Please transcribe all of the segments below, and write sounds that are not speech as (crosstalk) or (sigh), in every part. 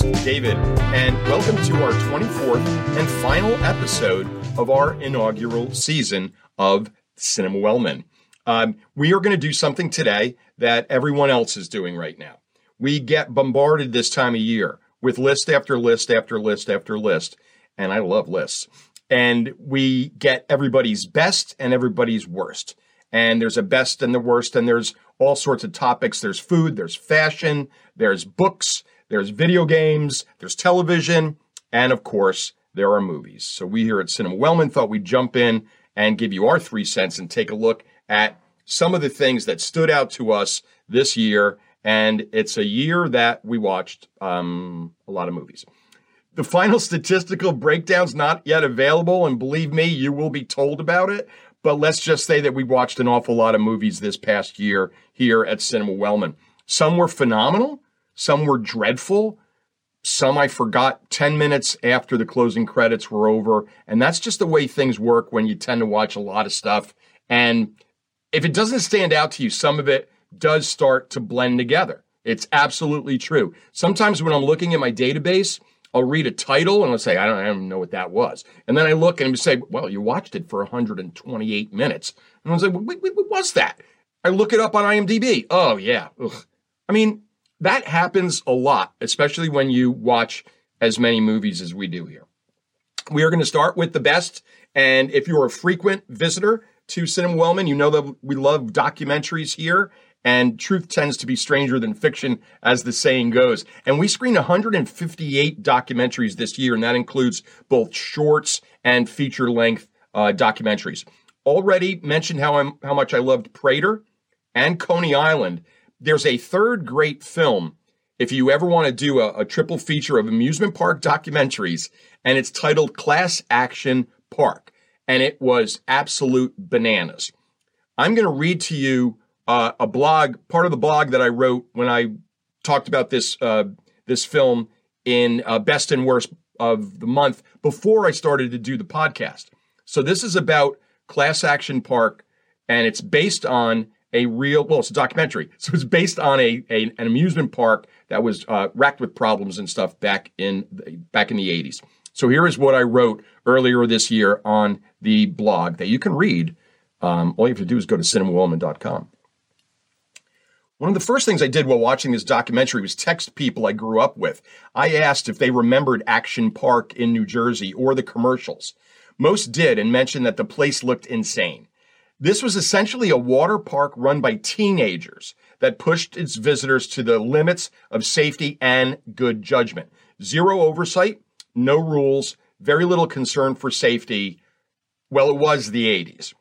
Host, David, and welcome to our 24th and final episode of our inaugural season of Cinema Wellman. Um, we are going to do something today that everyone else is doing right now. We get bombarded this time of year with list after list after list after list, and I love lists. And we get everybody's best and everybody's worst. And there's a best and the worst, and there's all sorts of topics. There's food, there's fashion, there's books, there's video games, there's television, and of course, there are movies. So we here at Cinema Wellman thought we'd jump in and give you our three cents and take a look at some of the things that stood out to us this year. And it's a year that we watched um, a lot of movies. The final statistical breakdown's not yet available, and believe me, you will be told about it. But let's just say that we watched an awful lot of movies this past year here at Cinema Wellman. Some were phenomenal, some were dreadful, some I forgot 10 minutes after the closing credits were over. And that's just the way things work when you tend to watch a lot of stuff. And if it doesn't stand out to you, some of it does start to blend together. It's absolutely true. Sometimes when I'm looking at my database, I'll read a title and I'll say, I don't, I don't know what that was. And then I look and I say, well, you watched it for 128 minutes. And I was like, what, was that? I look it up on IMDb. Oh, yeah. Ugh. I mean, that happens a lot, especially when you watch as many movies as we do here. We are going to start with the best. And if you're a frequent visitor to Cinema Wellman, you know that we love documentaries here and truth tends to be stranger than fiction, as the saying goes. And we screened 158 documentaries this year, and that includes both shorts and feature length uh, documentaries. Already mentioned how I'm how much I loved Prater and Coney Island. There's a third great film if you ever want to do a, a triple feature of amusement park documentaries, and it's titled Class Action Park, and it was absolute bananas. I'm going to read to you uh, a blog, part of the blog that I wrote when I talked about this uh, this film in uh, Best and Worst of the month before I started to do the podcast. So this is about Class Action Park, and it's based on a real well, it's a documentary. So it's based on a, a an amusement park that was uh, racked with problems and stuff back in the, back in the 80s. So here is what I wrote earlier this year on the blog that you can read. Um, all you have to do is go to cinemawellman.com. One of the first things I did while watching this documentary was text people I grew up with. I asked if they remembered Action Park in New Jersey or the commercials. Most did and mentioned that the place looked insane. This was essentially a water park run by teenagers that pushed its visitors to the limits of safety and good judgment. Zero oversight, no rules, very little concern for safety. Well, it was the 80s.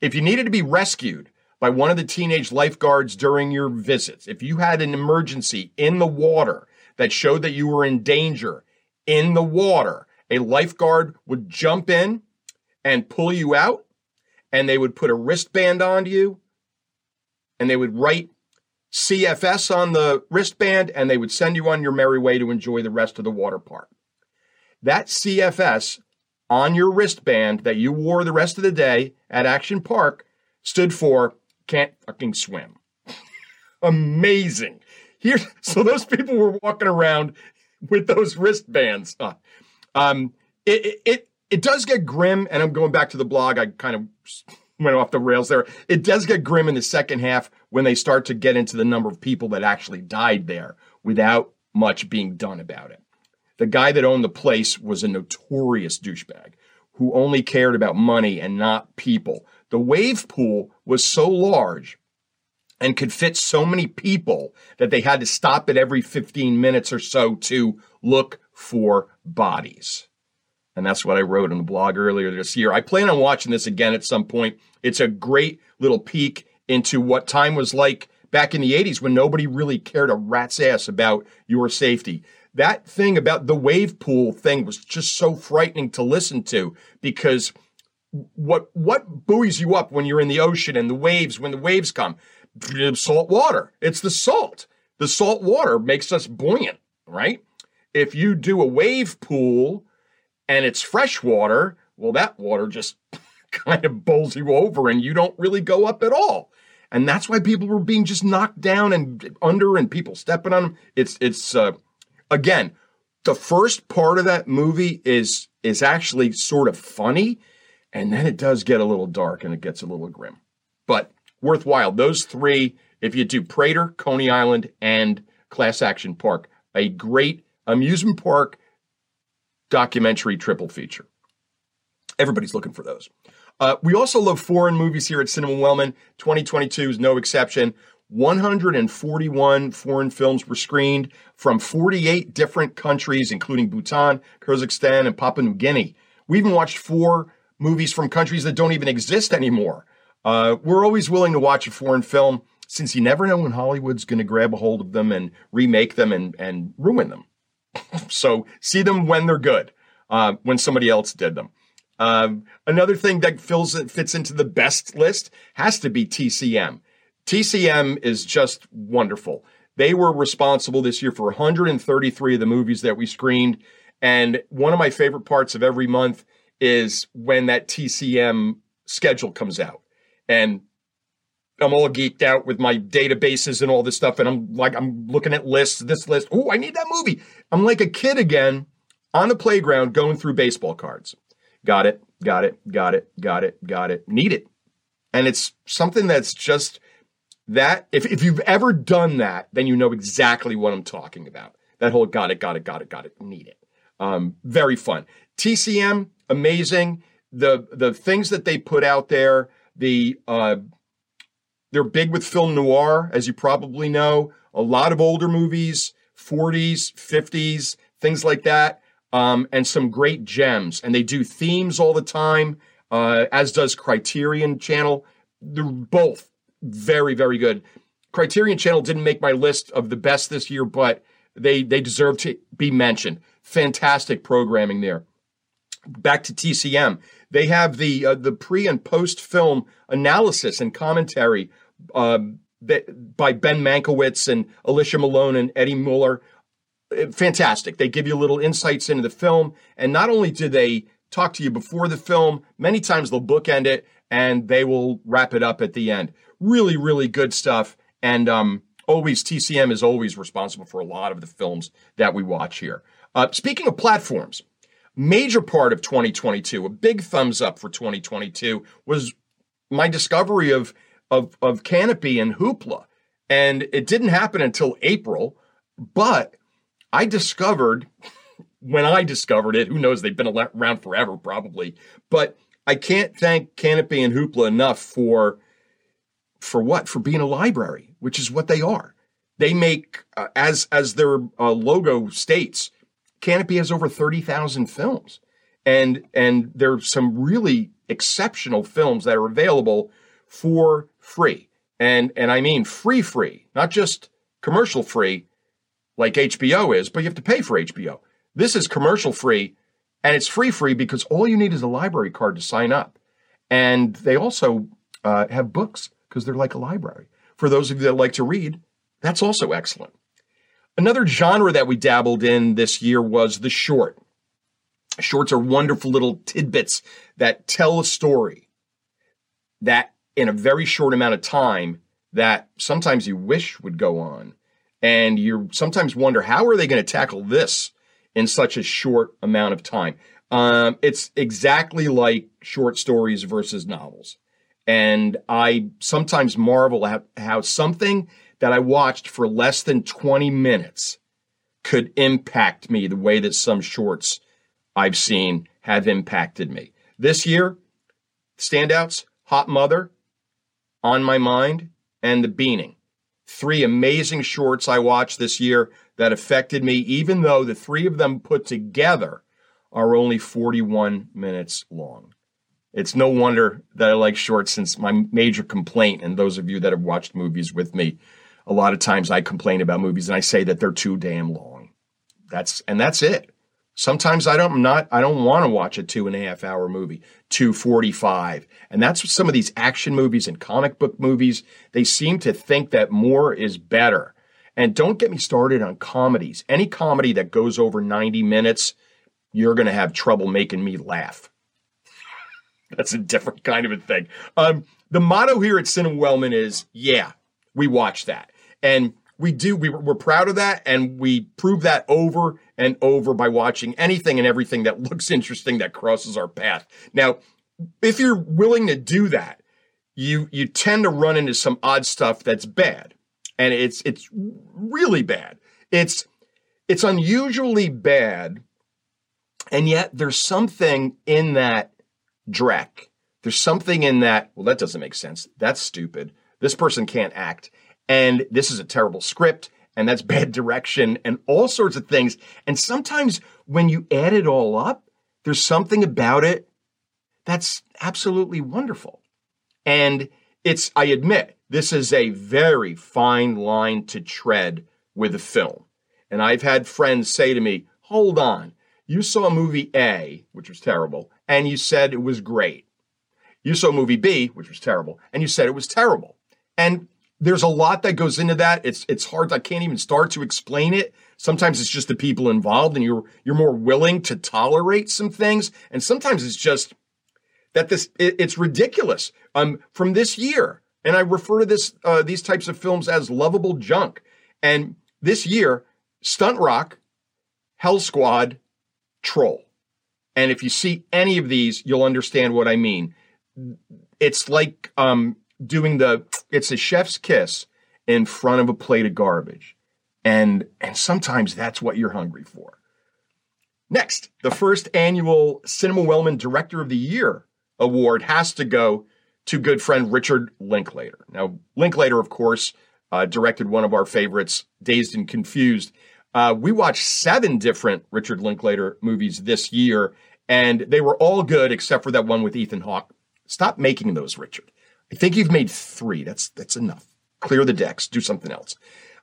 If you needed to be rescued, by one of the teenage lifeguards during your visits, if you had an emergency in the water that showed that you were in danger in the water, a lifeguard would jump in and pull you out, and they would put a wristband on you, and they would write CFS on the wristband, and they would send you on your merry way to enjoy the rest of the water park. That CFS on your wristband that you wore the rest of the day at Action Park stood for can't fucking swim. (laughs) Amazing. Here, (laughs) so those people were walking around with those wristbands. Uh, um, it, it it does get grim, and I'm going back to the blog. I kind of went off the rails there. It does get grim in the second half when they start to get into the number of people that actually died there without much being done about it. The guy that owned the place was a notorious douchebag who only cared about money and not people. The wave pool was so large and could fit so many people that they had to stop it every 15 minutes or so to look for bodies. And that's what I wrote on the blog earlier this year. I plan on watching this again at some point. It's a great little peek into what time was like back in the 80s when nobody really cared a rat's ass about your safety. That thing about the wave pool thing was just so frightening to listen to because what what buoys you up when you're in the ocean and the waves when the waves come salt water it's the salt the salt water makes us buoyant right if you do a wave pool and it's fresh water well that water just (laughs) kind of bowls you over and you don't really go up at all and that's why people were being just knocked down and under and people stepping on them it's it's uh, again, the first part of that movie is is actually sort of funny, and then it does get a little dark and it gets a little grim. But worthwhile. Those three, if you do Prater, Coney Island, and Class Action Park, a great amusement park documentary triple feature. Everybody's looking for those. Uh, we also love foreign movies here at Cinema Wellman. 2022 is no exception. 141 foreign films were screened from 48 different countries, including Bhutan, Kazakhstan, and Papua New Guinea. We even watched four movies from countries that don't even exist anymore. Uh, we're always willing to watch a foreign film since you never know when Hollywood's going to grab a hold of them and remake them and, and ruin them. So see them when they're good, uh, when somebody else did them. Um, another thing that fills fits into the best list has to be TCM. TCM is just wonderful. They were responsible this year for 133 of the movies that we screened. And one of my favorite parts of every month is when that TCM schedule comes out. And I'm all geeked out with my databases and all this stuff. And I'm like, I'm looking at lists, this list. Oh, I need that movie. I'm like a kid again on the playground going through baseball cards. Got it, got it, got it, got it, got it. Need it. And it's something that's just that. If, if you've ever done that, then you know exactly what I'm talking about. That whole got it, got it, got it, got it, need it. Um, very fun. TCM, amazing. The the things that they put out there, the uh, they're big with film noir, as you probably know. A lot of older movies, 40s, 50s, things like that, um, and some great gems. And they do themes all the time, uh, as does Criterion Channel. They're both very, very good. Criterion Channel didn't make my list of the best this year, but they they deserve to be mentioned. Fantastic programming there. Back to TCM, they have the uh, the pre and post film analysis and commentary um, by Ben Mankiewicz and Alicia Malone and Eddie Muller. Uh, fantastic. They give you little insights into the film. And not only do they talk to you before the film, many times they'll bookend it and they will wrap it up at the end. Really, really good stuff. And um, always, TCM is always responsible for a lot of the films that we watch here. Uh, speaking of platforms, major part of 2022, a big thumbs up for 2022 was my discovery of of of Kanopy and Hoopla, and it didn't happen until April. But I discovered (laughs) when I discovered it. Who knows? They've been around forever, probably. But I can't thank Kanopy and Hoopla enough for for what? For being a library, which is what they are. They make uh, as as their uh, logo states. Kanopy has over thirty thousand films, and and there's some really exceptional films that are available for free. And and I mean free free, not just commercial free like HBO is, but you have to pay for HBO. This is commercial free and it's free free because all you need is a library card to sign up. And they also uh, have books because they're like a library. For those of you that like to read, that's also excellent. Another genre that we dabbled in this year was the short. Shorts are wonderful little tidbits that tell a story that in a very short amount of time that sometimes you wish would go on. And you sometimes wonder, how are they going to tackle this in such a short amount of time? Um, it's exactly like short stories versus novels. And I sometimes marvel at how something that I watched for less than 20 minutes could impact me the way that some shorts I've seen have impacted me. This year, standouts Hot Mother, on My Mind, and The Beaning. Three amazing shorts I watched this year that affected me, even though the three of them put together are only 41 minutes long. It's no wonder that I like shorts since my major complaint, and those of you that have watched movies with me, a lot of times I complain about movies and I say that they're too damn long. That's and that's it. Sometimes I don't I'm not I don't want to watch a two and a half hour movie, two forty five, and that's what some of these action movies and comic book movies they seem to think that more is better. And don't get me started on comedies. Any comedy that goes over ninety minutes, you're going to have trouble making me laugh. (laughs) that's a different kind of a thing. Um, the motto here at Cinema Wellman is, yeah, we watch that. And we do we, we're proud of that and we prove that over and over by watching anything and everything that looks interesting that crosses our path. Now if you're willing to do that you you tend to run into some odd stuff that's bad and it's it's really bad. It's it's unusually bad and yet there's something in that dreck. There's something in that well that doesn't make sense. That's stupid. This person can't act and this is a terrible script and that's (laughs) bad direction and all sorts of things. And sometimes when you add it all up, there's something about it that's absolutely wonderful. And it's, I admit, this is a very fine line to tread with a film. And I've had friends say to me, hold on, you saw movie A, which was terrible, and you said it was great. You saw movie B, which was terrible, and you said it was terrible. And there's a lot that goes into that. It's it's hard. I can't even start to explain it. Sometimes it's just the people involved, and you're you're more willing to tolerate some things, and sometimes it's just that this it, it's ridiculous. Um, from this year, and I refer to this uh, these types of films as lovable junk. And this year, Stunt Rock, Hell Squad, Troll, and if you see any of these, you'll understand what I mean. It's like um, doing the it's a chef's kiss in front of a plate of garbage. And and sometimes that's what you're hungry for. Next, the first annual Cinema Wellman Director of the Year award has to go to good friend Richard Linklater. Now, Linklater, of course, uh, directed one of our favorites, Dazed and Confused. Uh, we watched seven different Richard Linklater movies this year, and they were all good except for that one with Ethan Hawke. Stop making those, Richard. I think you've made three. That's that's enough. Clear the decks. Do something else.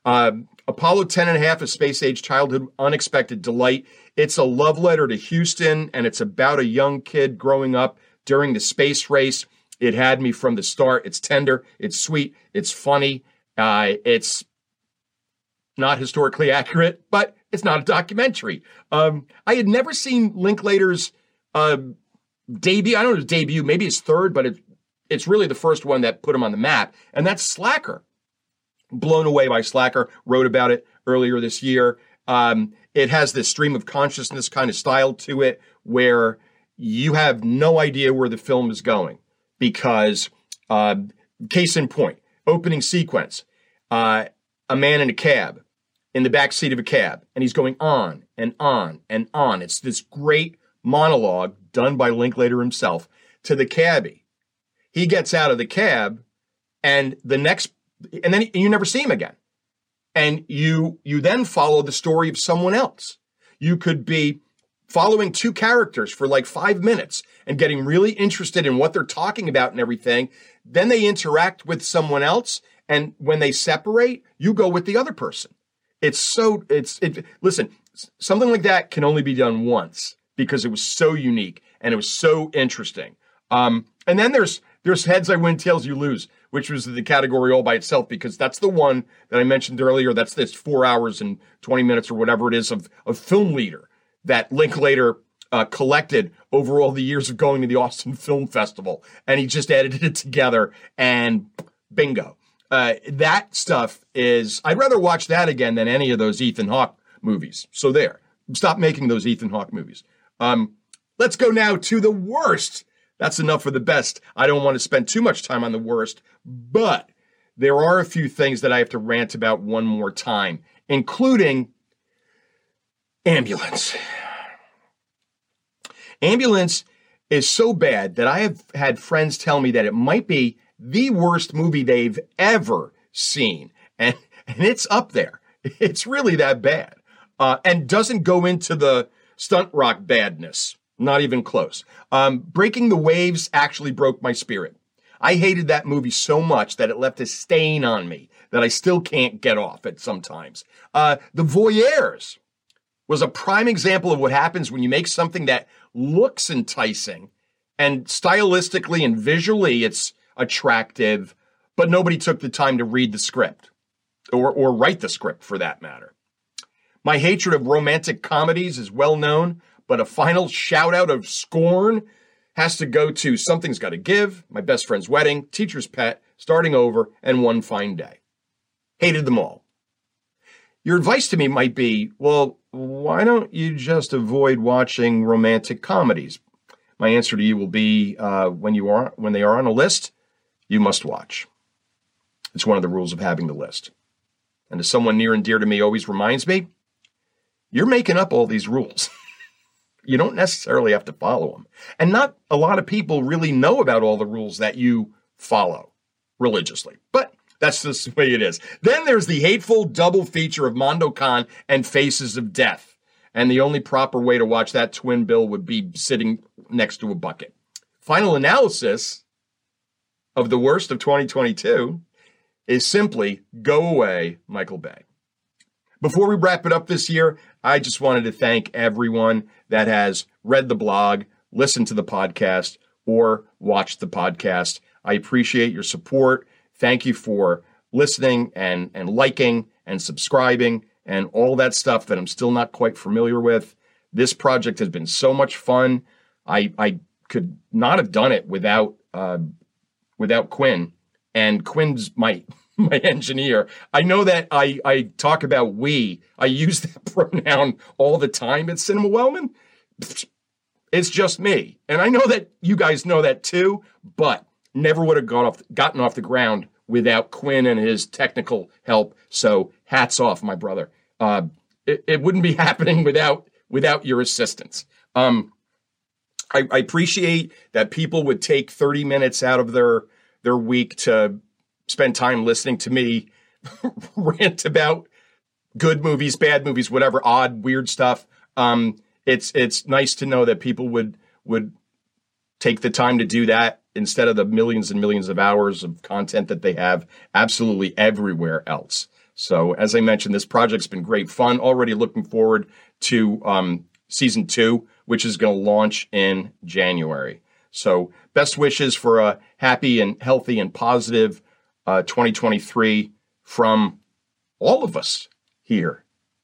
Um, Apollo 10 and a half, a space age childhood unexpected delight. It's a love letter to Houston, and it's about a young kid growing up during the space race. It had me from the start. It's tender, it's sweet, it's funny. Uh, it's not historically accurate, but it's not a documentary. Um, I had never seen Linklater's uh, debut. I don't know his debut, maybe his third, but it it's really the first one that put him on the map, and that's Slacker. Blown away by Slacker, wrote about it earlier this year. Um, it has this stream of consciousness kind of style to it where you have no idea where the film is going because, uh, case in point, opening sequence, uh, a man in a cab, in the back seat of a cab, and he's going on and on and on. It's this great monologue done by Linklater himself to the cabbie he gets out of the cab and the next and then you never see him again. And you you then follow the story of someone else. You could be following two characters for like 5 minutes and getting really interested in what they're talking about and everything. Then they interact with someone else and when they separate you go with the other person. It's so it's it listen something like that can only be done once because it was so unique and it was so interesting. Um, and then there's there's heads I win, tails you lose, which was the category all by itself because that's the one that I mentioned earlier. That's this four hours and 20 minutes or whatever it is of, of film leader that Linklater uh, collected over all the years of going to the Austin Film Festival. And he just edited it together and bingo. Uh, that stuff is, I'd rather watch that again than any of those Ethan Hawke movies. So there, stop making those Ethan Hawke movies. Um, let's go now to the worst that's enough for the best. I don't want to spend too much time on the worst, but there are a few things that I have to rant about one more time, including ambulance. Ambulance is so bad that I have had friends tell me that it might be the worst movie they've ever seen. And, and it's up there. It's really that bad. Uh, and doesn't go into the stunt rock badness. Not even close. Um, Breaking the Waves actually broke my spirit. I hated that movie so much that it left a stain on me that I still can't get off it sometimes. Uh, the Voyeurs was a prime example of what happens when you make something that looks enticing and stylistically and visually it's attractive, but nobody took the time to read the script or, or write the script for that matter. My hatred of romantic comedies is well known, but a final shout out of scorn has to go to Something's Gotta Give, My Best Friend's Wedding, Teacher's Pet, Starting Over, and One Fine Day. Hated them all. your advice to me might be, well, why don't you just avoid watching romantic comedies? My answer to you will be, uh, when you are when they are on a list, you must watch. It's one of the rules of having the list. And as someone near and dear to me always reminds me, you're making up all these rules. (laughs) you don't necessarily have to follow them. And not a lot of people really know about all the rules that you follow religiously. But that's just the way it is. Then there's the hateful double feature of Mondo Cane and Faces of Death. And the only proper way to watch that twin bill would be sitting next to a bucket. Final analysis of the worst of 2022 is simply go away, Michael Bay. Before we wrap it up this year, I just wanted to thank everyone that has read the blog, listened to the podcast, or watched the podcast. I appreciate your support. Thank you for listening and, and liking and subscribing and all that stuff that I'm still not quite familiar with. This project has been so much fun. I, I could not have done it without uh, without Quinn. And Quinn's my (laughs) (laughs) my engineer. I know that I, I talk about we. I use that (laughs) pronoun all the time at Cinema Wellman. It's just me. And I know that you guys know that too, but never would have got off, gotten off the ground without Quinn and his technical help. So hats off, my brother. Uh, it, it, wouldn't be (laughs) happening without without your assistance. Um, I, I appreciate that people would take 30 minutes out of their their week to spend time listening to me (laughs) rant about good movies, bad movies, whatever, odd, weird stuff. Um, it's it's nice to know that people would would take the time to do that instead of the millions and millions of hours of content that they have absolutely everywhere else. So, as I mentioned, this project's been great fun. Already looking forward to um, season two, which is going to launch in January. So, best wishes for a happy and healthy and positive uh, 2023 from all of us here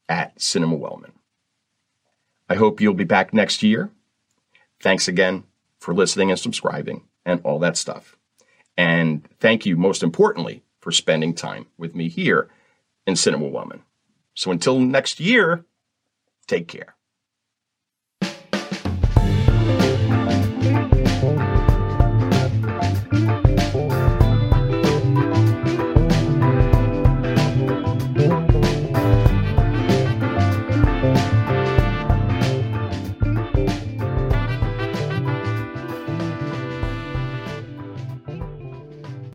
at Cinema Wellman. I hope you'll be back next year. Thanks again for listening and subscribing and all that stuff. And thank you, most importantly, for spending time with me here in Cinema Wellman. So until next year, take care.